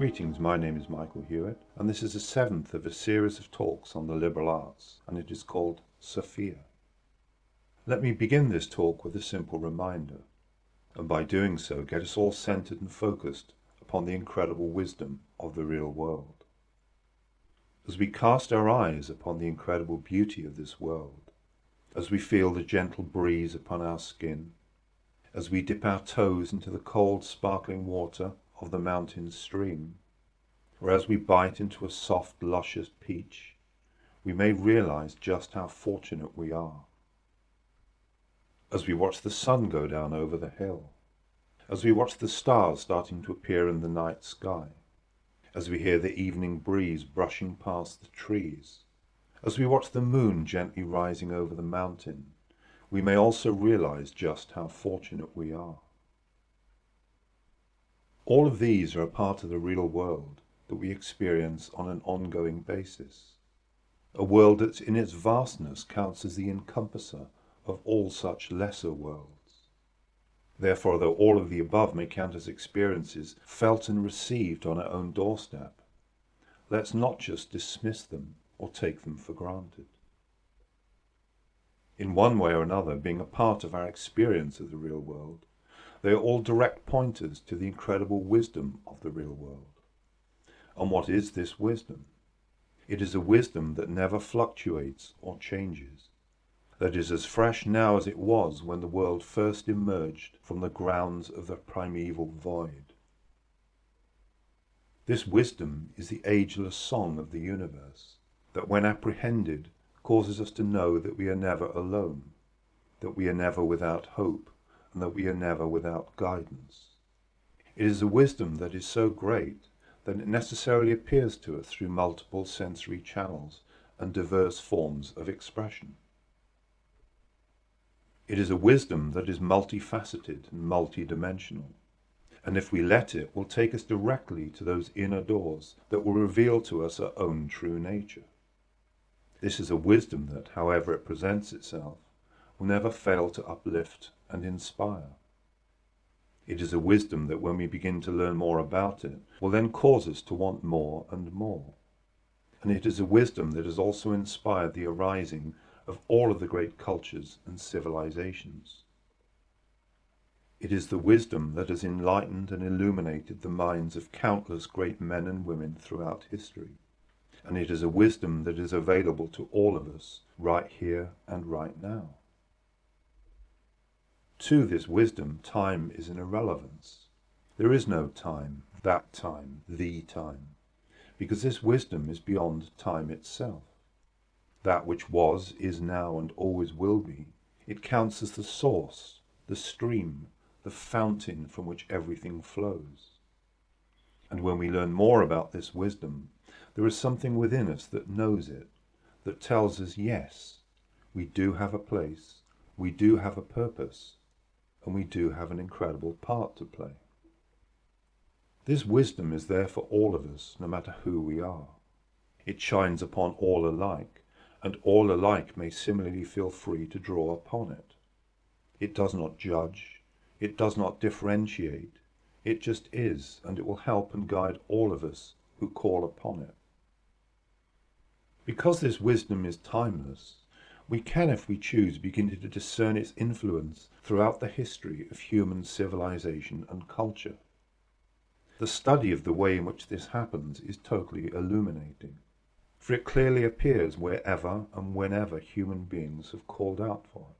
Greetings, my name is Michael Hewitt, and this is the seventh of a series of talks on the liberal arts, and it is called Sophia. Let me begin this talk with a simple reminder, and by doing so get us all centered and focused upon the incredible wisdom of the real world. As we cast our eyes upon the incredible beauty of this world, as we feel the gentle breeze upon our skin, as we dip our toes into the cold sparkling water of the mountain stream, or as we bite into a soft, luscious peach, we may realize just how fortunate we are. As we watch the sun go down over the hill, as we watch the stars starting to appear in the night sky, as we hear the evening breeze brushing past the trees, as we watch the moon gently rising over the mountain, we may also realize just how fortunate we are. All of these are a part of the real world that we experience on an ongoing basis. A world that in its vastness counts as the encompasser of all such lesser worlds. Therefore, though all of the above may count as experiences felt and received on our own doorstep, let's not just dismiss them or take them for granted. In one way or another, being a part of our experience of the real world, they are all direct pointers to the incredible wisdom of the real world. And what is this wisdom? It is a wisdom that never fluctuates or changes, that is as fresh now as it was when the world first emerged from the grounds of the primeval void. This wisdom is the ageless song of the universe, that when apprehended causes us to know that we are never alone, that we are never without hope, and that we are never without guidance. It is a wisdom that is so great that it necessarily appears to us through multiple sensory channels and diverse forms of expression. It is a wisdom that is multifaceted and multidimensional, and if we let it, will take us directly to those inner doors that will reveal to us our own true nature. This is a wisdom that, however it presents itself, will never fail to uplift and inspire. It is a wisdom that when we begin to learn more about it, will then cause us to want more and more. And it is a wisdom that has also inspired the arising of all of the great cultures and civilizations. It is the wisdom that has enlightened and illuminated the minds of countless great men and women throughout history. And it is a wisdom that is available to all of us right here and right now. To this wisdom, time is an irrelevance. There is no time, that time, the time, because this wisdom is beyond time itself. That which was, is now, and always will be, it counts as the source, the stream, the fountain from which everything flows. And when we learn more about this wisdom, there is something within us that knows it, that tells us, yes, we do have a place, we do have a purpose, and we do have an incredible part to play. This wisdom is there for all of us, no matter who we are. It shines upon all alike, and all alike may similarly feel free to draw upon it. It does not judge, it does not differentiate, it just is, and it will help and guide all of us who call upon it. Because this wisdom is timeless, we can, if we choose, begin to discern its influence throughout the history of human civilization and culture. The study of the way in which this happens is totally illuminating, for it clearly appears wherever and whenever human beings have called out for it.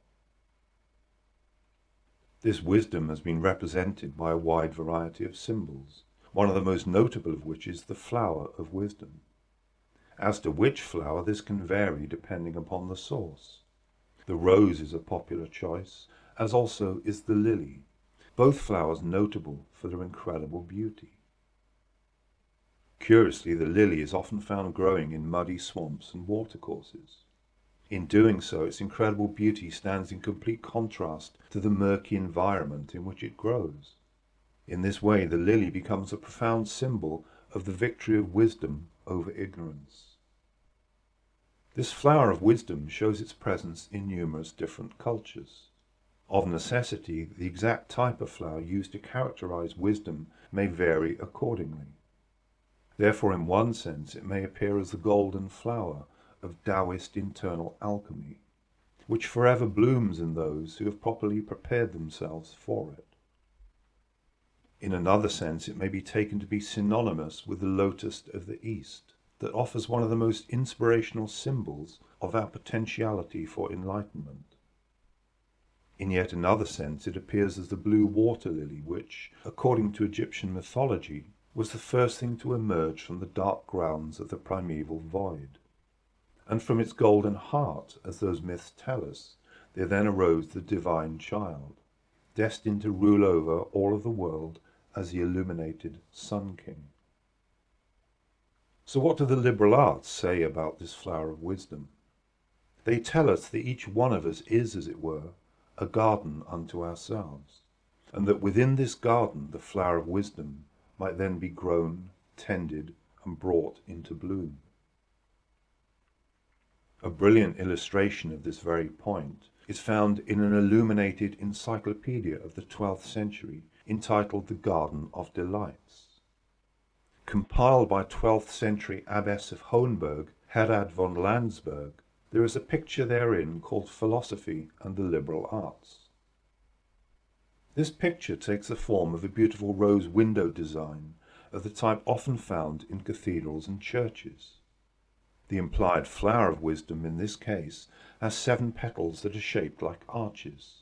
This wisdom has been represented by a wide variety of symbols, one of the most notable of which is the flower of wisdom. As to which flower, this can vary depending upon the source. The rose is a popular choice, as also is the lily, both flowers notable for their incredible beauty. Curiously, the lily is often found growing in muddy swamps and watercourses. In doing so, its incredible beauty stands in complete contrast to the murky environment in which it grows. In this way, the lily becomes a profound symbol of the victory of wisdom over ignorance. This flower of wisdom shows its presence in numerous different cultures. Of necessity, the exact type of flower used to characterize wisdom may vary accordingly. Therefore, in one sense, it may appear as the golden flower of Taoist internal alchemy, which forever blooms in those who have properly prepared themselves for it. In another sense, it may be taken to be synonymous with the lotus of the East, that offers one of the most inspirational symbols of our potentiality for enlightenment. In yet another sense, it appears as the blue water lily, which, according to Egyptian mythology, was the first thing to emerge from the dark grounds of the primeval void. And from its golden heart, as those myths tell us, there then arose the divine child, destined to rule over all of the world as the illuminated Sun King. So, what do the liberal arts say about this flower of wisdom? They tell us that each one of us is, as it were, a garden unto ourselves, and that within this garden the flower of wisdom might then be grown, tended, and brought into bloom. A brilliant illustration of this very point is found in an illuminated encyclopedia of the 12th century entitled The Garden of Delights. Compiled by 12th century abbess of Hohenburg, Herrad von Landsberg, there is a picture therein called Philosophy and the Liberal Arts. This picture takes the form of a beautiful rose window design of the type often found in cathedrals and churches. The implied flower of wisdom in this case has seven petals that are shaped like arches.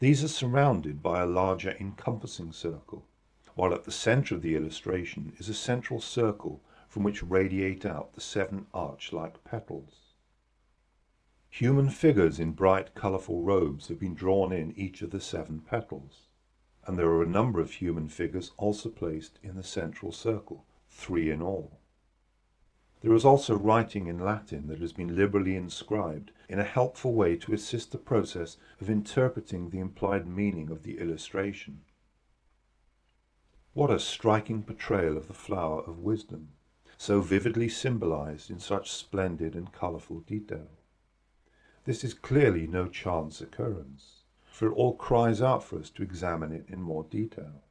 These are surrounded by a larger encompassing circle, while at the center of the illustration is a central circle from which radiate out the seven arch-like petals. Human figures in bright, colourful robes have been drawn in each of the seven petals, and there are a number of human figures also placed in the central circle, three in all. There is also writing in Latin that has been liberally inscribed in a helpful way to assist the process of interpreting the implied meaning of the illustration. What a striking portrayal of the flower of wisdom, so vividly symbolized in such splendid and colourful detail. This is clearly no chance occurrence, for it all cries out for us to examine it in more detail.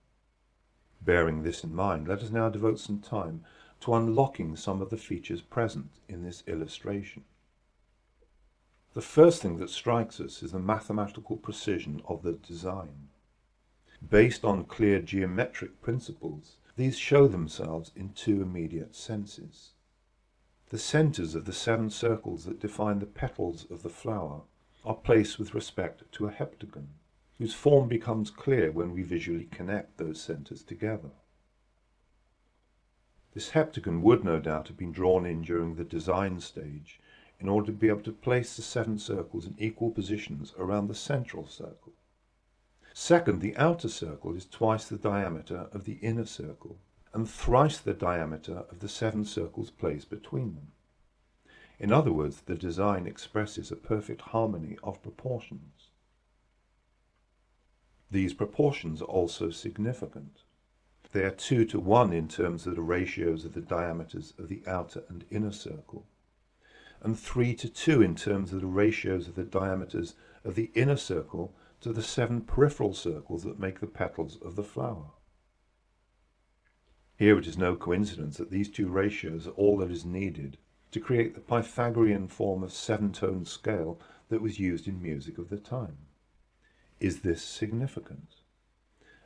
Bearing this in mind, let us now devote some time to unlocking some of the features present in this illustration. The first thing that strikes us is the mathematical precision of the design. Based on clear geometric principles, these show themselves in two immediate senses. The centres of the seven circles that define the petals of the flower are placed with respect to a heptagon, whose form becomes clear when we visually connect those centres together. This heptagon would no doubt have been drawn in during the design stage in order to be able to place the seven circles in equal positions around the central circle. Second, the outer circle is twice the diameter of the inner circle, and thrice the diameter of the seven circles placed between them. In other words, the design expresses a perfect harmony of proportions. These proportions are also significant. They are 2 to 1 in terms of the ratios of the diameters of the outer and inner circle, and 3 to 2 in terms of the ratios of the diameters of the inner circle to the seven peripheral circles that make the petals of the flower. Here it is no coincidence that these two ratios are all that is needed to create the Pythagorean form of seven-tone scale that was used in music of the time. Is this significant?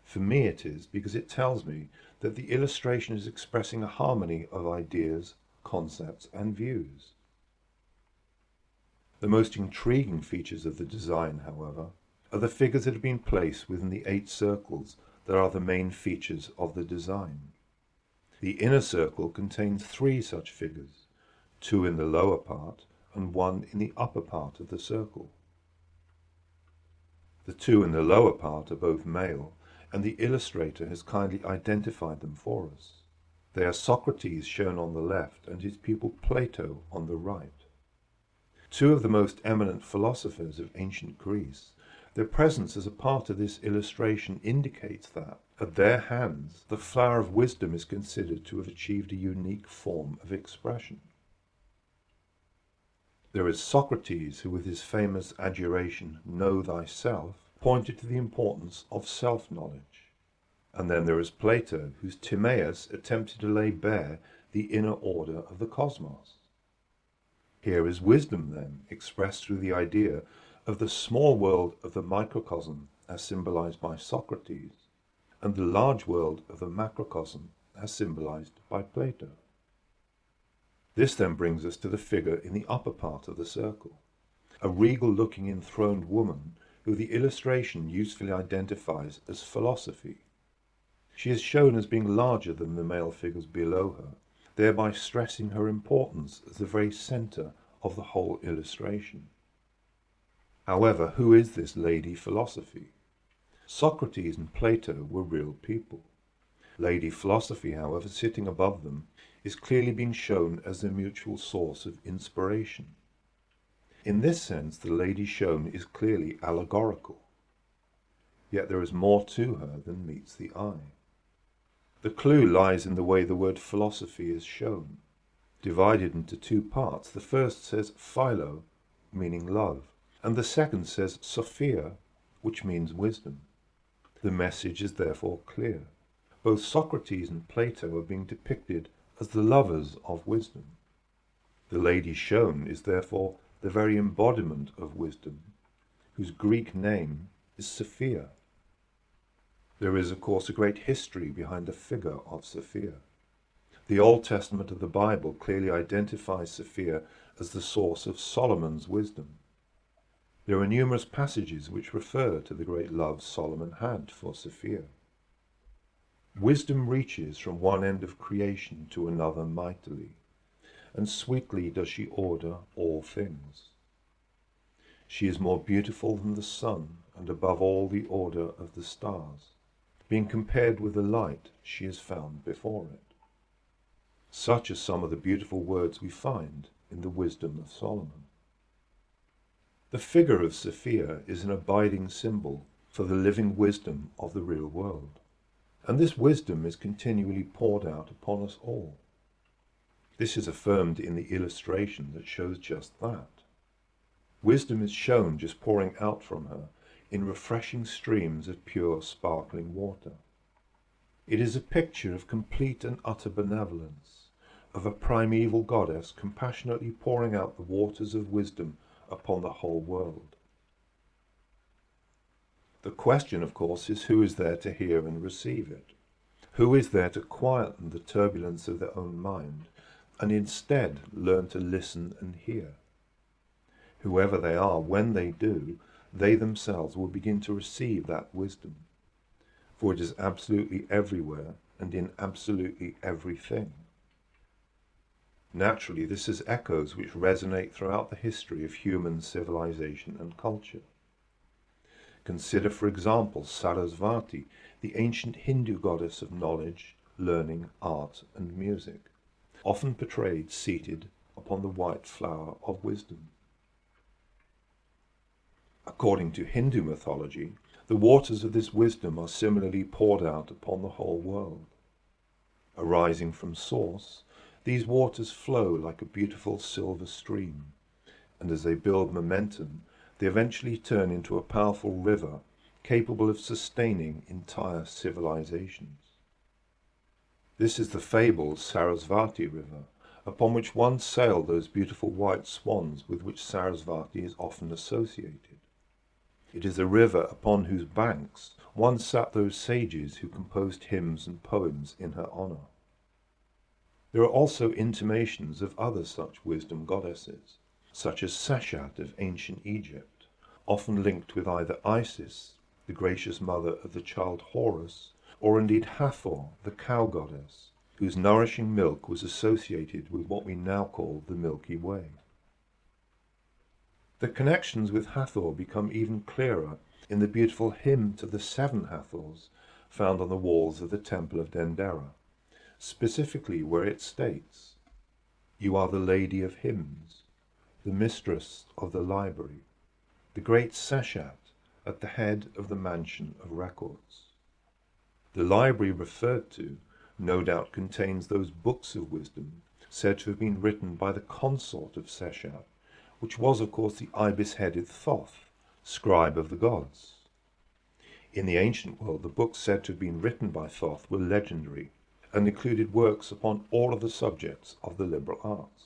For me it is, because it tells me that the illustration is expressing a harmony of ideas, concepts, and views. The most intriguing features of the design, however, are the figures that have been placed within the eight circles that are the main features of the design. The inner circle contains three such figures, two in the lower part and one in the upper part of the circle. The two in the lower part are both male, and the illustrator has kindly identified them for us. They are Socrates shown on the left and his pupil Plato on the right. Two of the most eminent philosophers of ancient Greece their presence as a part of this illustration indicates that, at their hands, the flower of wisdom is considered to have achieved a unique form of expression. There is Socrates, who with his famous adjuration, Know thyself, pointed to the importance of self-knowledge. And then there is Plato, whose Timaeus attempted to lay bare the inner order of the cosmos. Here is wisdom, then, expressed through the idea of the small world of the microcosm as symbolized by Socrates, and the large world of the macrocosm as symbolized by Plato. This then brings us to the figure in the upper part of the circle, a regal looking enthroned woman who the illustration usefully identifies as philosophy. She is shown as being larger than the male figures below her, thereby stressing her importance as the very centre of the whole illustration. However, who is this lady philosophy? Socrates and Plato were real people. Lady philosophy, however, sitting above them, is clearly being shown as their mutual source of inspiration. In this sense, the lady shown is clearly allegorical. Yet there is more to her than meets the eye. The clue lies in the way the word philosophy is shown. Divided into two parts, the first says philo, meaning love, and the second says sophia, which means wisdom. The message is therefore clear. Both Socrates and Plato are being depicted as the lovers of wisdom. The lady shown is therefore the very embodiment of wisdom, whose Greek name is Sophia. There is, of course, a great history behind the figure of Sophia. The Old Testament of the Bible clearly identifies Sophia as the source of Solomon's wisdom. There are numerous passages which refer to the great love Solomon had for Sophia. Wisdom reaches from one end of creation to another mightily, and sweetly does she order all things. She is more beautiful than the sun, and above all the order of the stars. Being compared with the light, she is found before it. Such are some of the beautiful words we find in the wisdom of Solomon. The figure of Sophia is an abiding symbol for the living wisdom of the real world. And this wisdom is continually poured out upon us all. This is affirmed in the illustration that shows just that. Wisdom is shown just pouring out from her in refreshing streams of pure sparkling water. It is a picture of complete and utter benevolence, of a primeval goddess compassionately pouring out the waters of wisdom upon the whole world. The question, of course, is who is there to hear and receive it? Who is there to quieten the turbulence of their own mind and instead learn to listen and hear? Whoever they are, when they do, they themselves will begin to receive that wisdom. For it is absolutely everywhere and in absolutely everything. Naturally, this has echoes which resonate throughout the history of human civilization and culture. Consider, for example, Sarasvati, the ancient Hindu goddess of knowledge, learning, art, and music, often portrayed seated upon the white flower of wisdom. According to Hindu mythology, the waters of this wisdom are similarly poured out upon the whole world. Arising from source, these waters flow like a beautiful silver stream, and as they build momentum, they eventually turn into a powerful river capable of sustaining entire civilizations. This is the fabled Sarasvati River, upon which once sailed those beautiful white swans with which Sarasvati is often associated. It is a river upon whose banks once sat those sages who composed hymns and poems in her honor. There are also intimations of other such wisdom goddesses, such as Seshat of ancient Egypt often linked with either Isis, the gracious mother of the child Horus, or indeed Hathor, the cow goddess, whose nourishing milk was associated with what we now call the Milky Way. The connections with Hathor become even clearer in the beautiful hymn to the seven Hathors found on the walls of the Temple of Dendera, specifically where it states, You are the Lady of Hymns, the Mistress of the Library, the great Seshat at the head of the mansion of records. The library referred to no doubt contains those books of wisdom said to have been written by the consort of Seshat, which was of course the ibis-headed Thoth, scribe of the gods. In the ancient world, the books said to have been written by Thoth were legendary and included works upon all of the subjects of the liberal arts.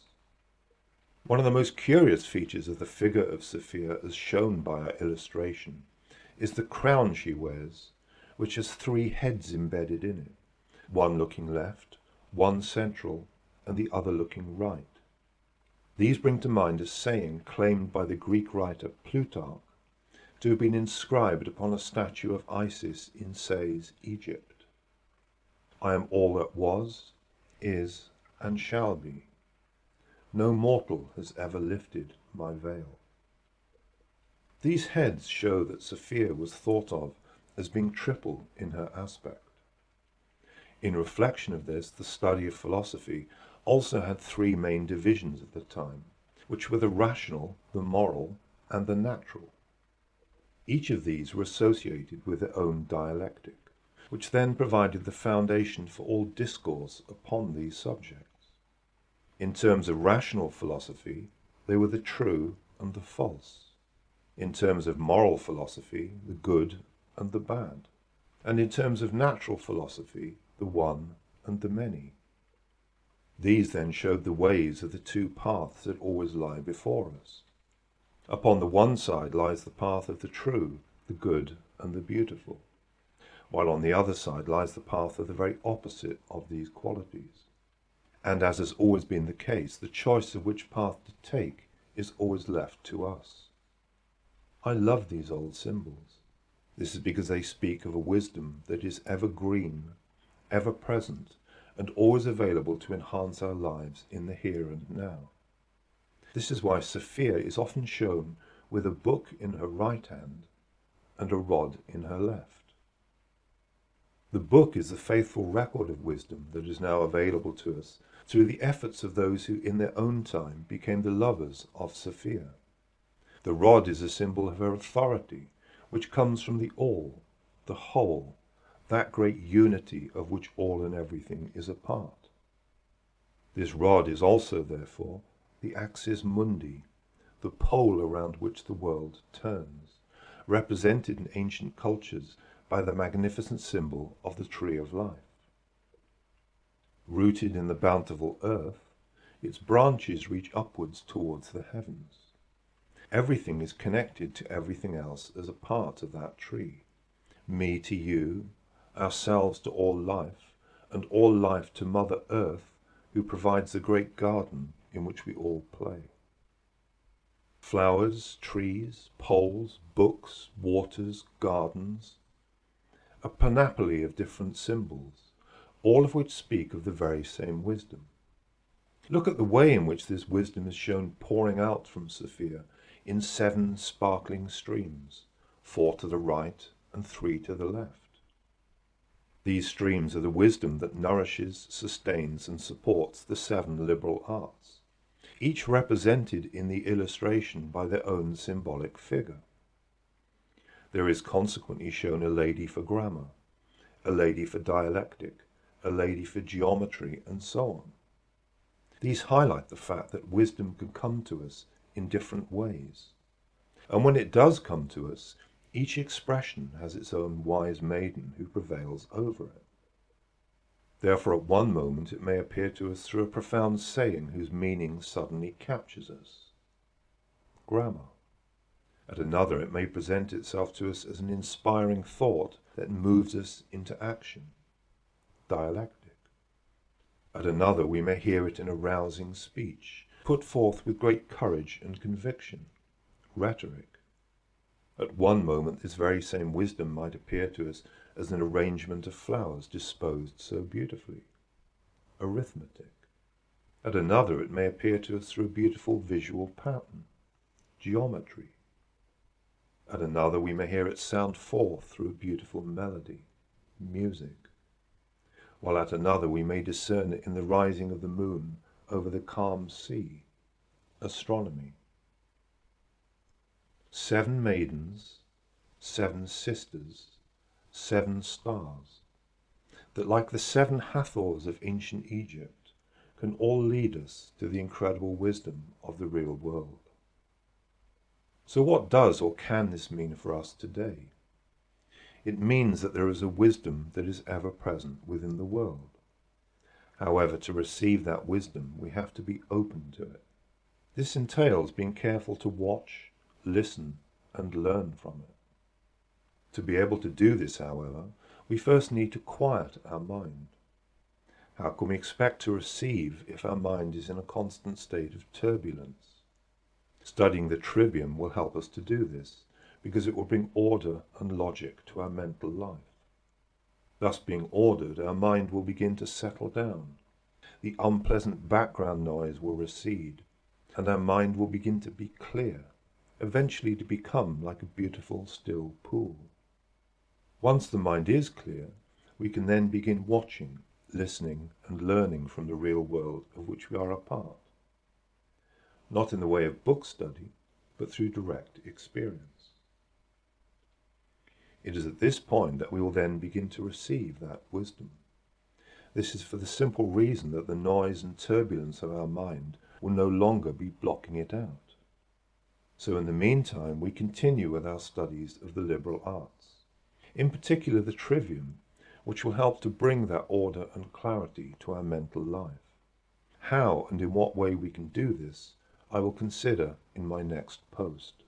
One of the most curious features of the figure of Sophia, as shown by our illustration, is the crown she wears, which has three heads embedded in it, one looking left, one central, and the other looking right. These bring to mind a saying claimed by the Greek writer Plutarch to have been inscribed upon a statue of Isis in Sais, Egypt. I am all that was, is, and shall be. No mortal has ever lifted my veil. These heads show that Sophia was thought of as being triple in her aspect. In reflection of this, the study of philosophy also had three main divisions at the time, which were the rational, the moral, and the natural. Each of these were associated with their own dialectic, which then provided the foundation for all discourse upon these subjects. In terms of rational philosophy, they were the true and the false. In terms of moral philosophy, the good and the bad. And in terms of natural philosophy, the one and the many. These then showed the ways of the two paths that always lie before us. Upon the one side lies the path of the true, the good, and the beautiful, while on the other side lies the path of the very opposite of these qualities. And as has always been the case, the choice of which path to take is always left to us. I love these old symbols. This is because they speak of a wisdom that is ever green, ever present, and always available to enhance our lives in the here and now. This is why Sophia is often shown with a book in her right hand and a rod in her left. The book is the faithful record of wisdom that is now available to us through the efforts of those who in their own time became the lovers of Sophia. The rod is a symbol of her authority, which comes from the all, the whole, that great unity of which all and everything is a part. This rod is also, therefore, the axis mundi, the pole around which the world turns, represented in ancient cultures by the magnificent symbol of the tree of life. Rooted in the bountiful earth, its branches reach upwards towards the heavens. Everything is connected to everything else as a part of that tree. Me to you, ourselves to all life, and all life to Mother Earth, who provides the great garden in which we all play. Flowers, trees, poles, books, waters, gardens, a panoply of different symbols, all of which speak of the very same wisdom. Look at the way in which this wisdom is shown pouring out from Sophia in seven sparkling streams, four to the right and three to the left. These streams are the wisdom that nourishes, sustains, and supports the seven liberal arts, each represented in the illustration by their own symbolic figure. There is consequently shown a lady for grammar, a lady for dialectic, a lady for geometry, and so on. These highlight the fact that wisdom can come to us in different ways. And when it does come to us, each expression has its own wise maiden who prevails over it. Therefore, at one moment it may appear to us through a profound saying whose meaning suddenly captures us. Grammar. At another, it may present itself to us as an inspiring thought that moves us into action. Dialectic. At another, we may hear it in a rousing speech, put forth with great courage and conviction. Rhetoric. At one moment this very same wisdom might appear to us as an arrangement of flowers disposed so beautifully. Arithmetic. At another it may appear to us through a beautiful visual pattern. Geometry. At another we may hear it sound forth through a beautiful melody. Music. While at another we may discern it in the rising of the moon over the calm sea. Astronomy seven maidens, seven sisters, seven stars, that like the seven Hathors of ancient Egypt, can all lead us to the incredible wisdom of the real world. So what does or can this mean for us today? It means that there is a wisdom that is ever present within the world. However, to receive that wisdom, we have to be open to it. This entails being careful to watch, listen, and learn from it. To be able to do this, however, we first need to quiet our mind. How can we expect to receive if our mind is in a constant state of turbulence? Studying the trivium will help us to do this, because it will bring order and logic to our mental life. Thus being ordered, our mind will begin to settle down. The unpleasant background noise will recede, and our mind will begin to be clear, eventually to become like a beautiful still pool. Once the mind is clear, we can then begin watching, listening, and learning from the real world of which we are a part. Not in the way of book study, but through direct experience. It is at this point that we will then begin to receive that wisdom. This is for the simple reason that the noise and turbulence of our mind will no longer be blocking it out. So in the meantime, we continue with our studies of the liberal arts, in particular the trivium, which will help to bring that order and clarity to our mental life. How and in what way we can do this, I will consider in my next post.